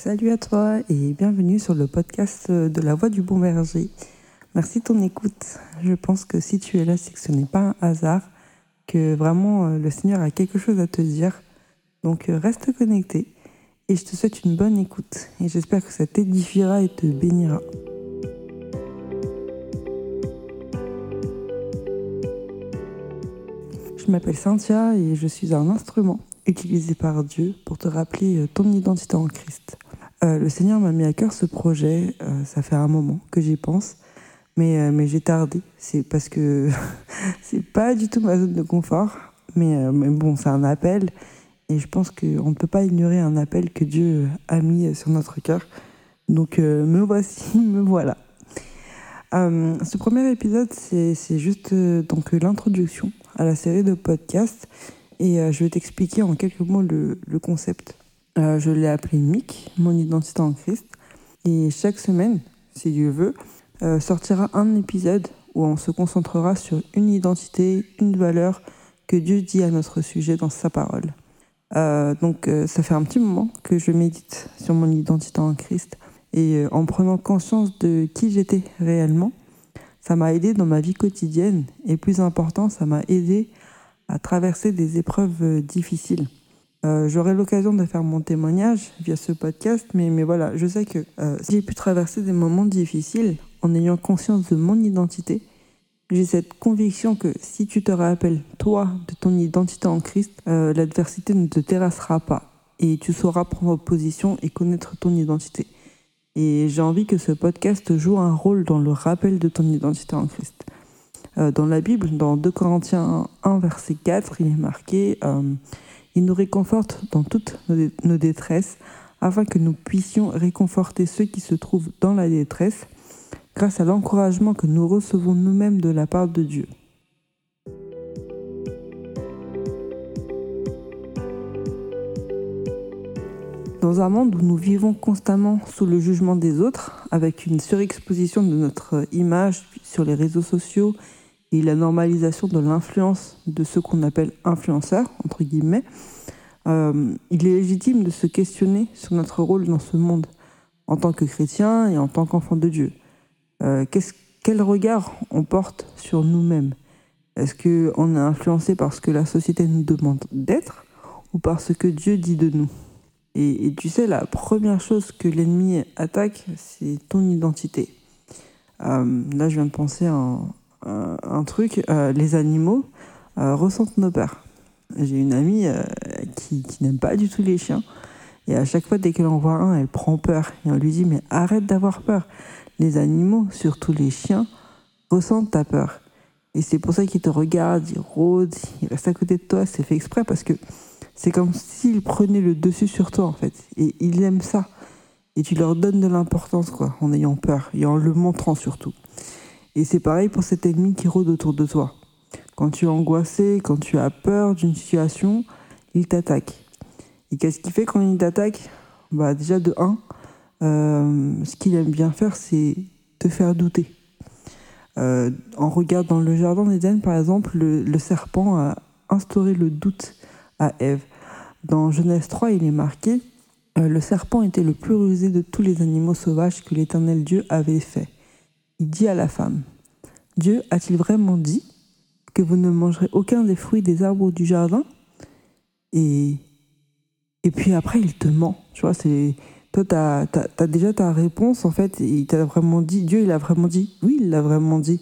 Salut à toi et bienvenue sur le podcast de la voix du bon berger. Merci de ton écoute. Je pense que si tu es là, c'est que ce n'est pas un hasard, que vraiment euh, le Seigneur a quelque chose à te dire. Donc euh, reste connecté et je te souhaite une bonne écoute et j'espère que ça t'édifiera et te bénira. Je m'appelle Cynthia et je suis un instrument utilisé par Dieu pour te rappeler euh, ton identité en Christ. Euh, le Seigneur m'a mis à cœur ce projet, euh, ça fait un moment que j'y pense, mais, mais j'ai tardé. C'est parce que c'est pas du tout ma zone de confort, mais, mais bon, c'est un appel et je pense qu'on ne peut pas ignorer un appel que Dieu a mis sur notre cœur. Donc me voici, me voilà. ce premier épisode, c'est juste donc l'introduction à la série de podcasts et euh, je vais t'expliquer en quelques mots le, concept. Euh, je l'ai appelé MIC, mon identité en Christ. Et chaque semaine, si Dieu veut, euh, sortira un épisode où on se concentrera sur une identité, une valeur que Dieu dit à notre sujet dans sa parole. donc ça fait un petit moment que je médite sur mon identité en Christ et en prenant conscience de qui j'étais réellement, ça m'a aidé dans ma vie quotidienne et plus important, ça m'a aidé à traverser des épreuves euh, difficiles. Euh, J'aurai l'occasion de faire mon témoignage via ce podcast, mais, mais voilà, je sais que euh, j'ai pu traverser des moments difficiles en ayant conscience de mon identité, j'ai cette conviction que si tu te rappelles, toi, de ton identité en Christ, euh, l'adversité ne te terrassera pas et tu sauras prendre position et connaître ton identité. Et j'ai envie que ce podcast joue un rôle dans le rappel de ton identité en Christ. Dans la Bible, dans 2 Corinthiens 1, verset 4, il est marqué Il nous réconforte dans toutes nos détresses, afin que nous puissions réconforter ceux qui se trouvent dans la détresse, grâce à l'encouragement que nous recevons nous-mêmes de la part de Dieu. Dans un monde où nous vivons constamment sous le jugement des autres, avec une surexposition de notre image sur les réseaux sociaux et la normalisation de l'influence de ce qu'on appelle influenceurs, entre guillemets, euh, il est légitime de se questionner sur notre rôle dans ce monde en tant que chrétien et en tant qu'enfant de Dieu. Euh, quel regard on porte sur nous-mêmes? Est-ce qu'on est influencé par ce que la société nous demande d'être ou par ce que Dieu dit de nous? Et, tu sais, la première chose que l'ennemi attaque, c'est ton identité. Euh, là, je viens de penser à, truc, euh, les animaux euh, ressentent nos peurs. J'ai une amie euh, qui, n'aime pas du tout les chiens. Et à chaque fois, dès qu'elle en voit un, elle prend peur. Et on lui dit, mais arrête d'avoir peur. Les animaux, surtout les chiens, ressentent ta peur. Et c'est pour ça qu'ils te regardent, ils rôdent, ils restent à côté de toi. C'est fait exprès parce que c'est comme s'ils prenaient le dessus sur toi, en fait. Et ils aiment ça. Et tu leur donnes de l'importance, quoi, en ayant peur et en le montrant surtout. Et c'est pareil pour cet ennemi qui rôde autour de toi. Quand tu es angoissé, quand tu as peur d'une situation, il t'attaque. Et qu'est-ce qu'il fait quand il t'attaque? Bah Déjà, de un, euh, ce qu'il aime bien faire, c'est te faire douter. Euh, en regardant le jardin d'Éden, par exemple, le, serpent a instauré le doute à Ève. Dans Genèse 3, il est marqué euh, Le serpent était le plus rusé de tous les animaux sauvages que l'Éternel Dieu avait fait il dit à la femme, Dieu a-t-il vraiment dit que vous ne mangerez aucun des fruits des arbres du jardin? Et, et puis après, il te ment. Tu vois, c'est, toi, tu as, déjà ta réponse, en fait, il t'a vraiment dit, Dieu, il a vraiment dit, oui, il l'a vraiment dit.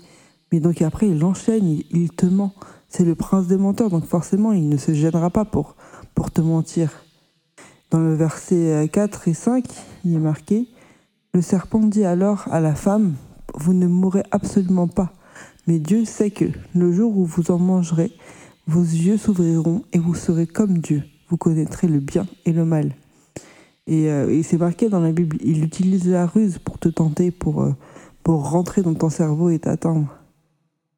Mais donc après, il enchaîne, il, te ment. C'est le prince des menteurs, donc forcément, il ne se gênera pas pour, pour te mentir. Dans le verset 4 et 5, il est marqué, le serpent dit alors à la femme, vous ne mourrez absolument pas. Mais Dieu sait que le jour où vous en mangerez, vos yeux s'ouvriront et vous serez comme Dieu. Vous connaîtrez le bien et le mal. Et, euh, c'est marqué dans la Bible, il utilise la ruse pour te tenter, pour, euh, pour rentrer dans ton cerveau et t'attendre.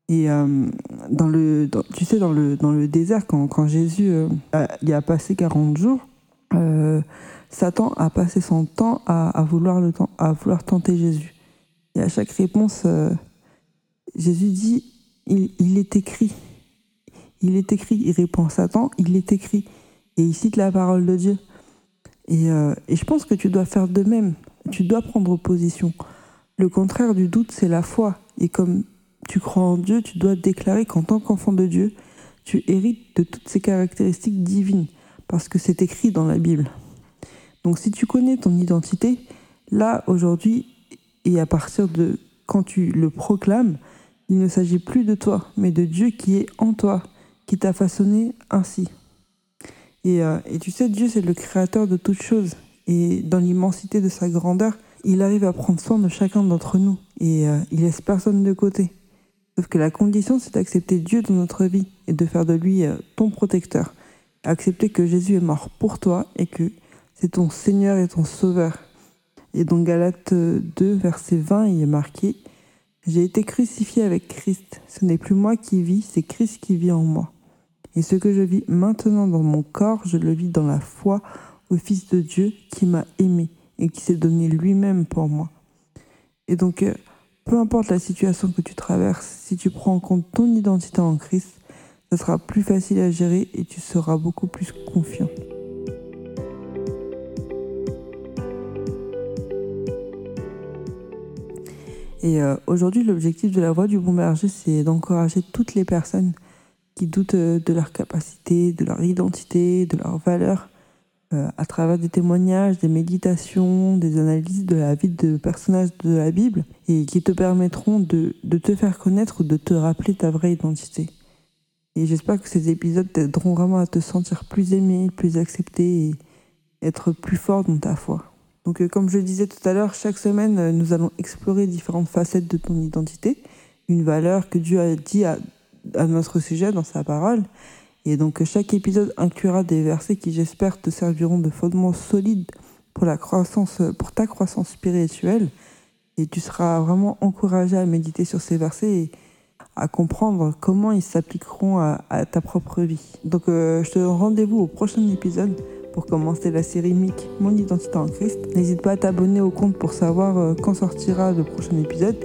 Et euh, dans le, tu sais, dans le, dans le désert, quand, quand Jésus a, y a passé 40 jours, Satan a passé son temps à, à, vouloir le temps, à vouloir tenter Jésus. Et à chaque réponse, euh, Jésus dit, il, est écrit. Il est écrit. Il répond à Satan, il est écrit. Et il cite la parole de Dieu. Euh, et je pense que tu dois faire de même. Tu dois prendre position. Le contraire du doute, c'est la foi. Et comme tu crois en Dieu, tu dois déclarer qu'en tant qu'enfant de Dieu, tu hérites de toutes ces caractéristiques divines, parce que c'est écrit dans la Bible. Donc si tu connais ton identité, là, aujourd'hui, et à partir de quand tu le proclames, il ne s'agit plus de toi, mais de Dieu qui est en toi, qui t'a façonné ainsi. Et, euh, tu sais, Dieu, c'est le créateur de toutes choses. Et dans l'immensité de sa grandeur, il arrive à prendre soin de chacun d'entre nous. Et euh, il laisse personne de côté. Sauf que la condition, c'est d'accepter Dieu dans notre vie et de faire de lui euh, ton protecteur. Accepter que Jésus est mort pour toi et que c'est ton Seigneur et ton Sauveur. Et dans Galates 2, verset 20, il est marqué J'ai été crucifié avec Christ. Ce n'est plus moi qui vis, c'est Christ qui vit en moi. Et ce que je vis maintenant dans mon corps, je le vis dans la foi au Fils de Dieu qui m'a aimé et qui s'est donné lui-même pour moi. Et donc, euh, peu importe la situation que tu traverses, si tu prends en compte ton identité en Christ, ça sera plus facile à gérer et tu seras beaucoup plus confiant. Et euh, aujourd'hui, l'objectif de la voix du bon berger, c'est d'encourager toutes les personnes qui doutent euh, de leur capacité, de leur identité, de leurs valeurs, euh, à travers des témoignages, des méditations, des analyses de la vie de personnages de la Bible, et qui te permettront de, de te faire connaître ou de te rappeler ta vraie identité. Et j'espère que ces épisodes t'aideront vraiment à te sentir plus aimé, plus accepté et être plus fort dans ta foi. Donc, euh, comme je le disais tout à l'heure, chaque semaine, nous allons explorer différentes facettes de ton identité, une valeur que Dieu a dit à à notre sujet dans sa parole. Et donc chaque épisode inclura des versets qui j'espère te serviront de fondement solide pour la croissance, pour ta croissance spirituelle. Et tu seras vraiment encouragé à méditer sur ces versets et à comprendre comment ils s'appliqueront à, ta propre vie. Donc euh, je te rendez-vous au prochain épisode pour commencer la série MIC Mon identité en Christ. N'hésite pas à t'abonner au compte pour savoir euh, quand sortira le prochain épisode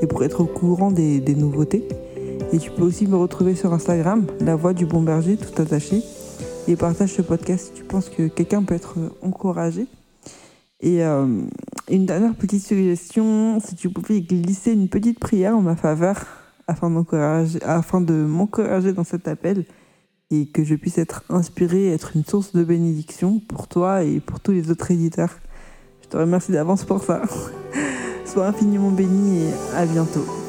et pour être au courant des nouveautés. Et tu peux aussi me retrouver sur Instagram, La Voix du Bon Berger, tout attaché. Et partage ce podcast si tu penses que quelqu'un peut être encouragé. Et euh, une dernière petite suggestion, si tu pouvais glisser une petite prière en ma faveur afin, afin de m'encourager dans cet appel et que je puisse être inspiré, être une source de bénédiction pour toi et pour tous les autres éditeurs. Je te remercie d'avance pour ça. Sois infiniment béni et à bientôt.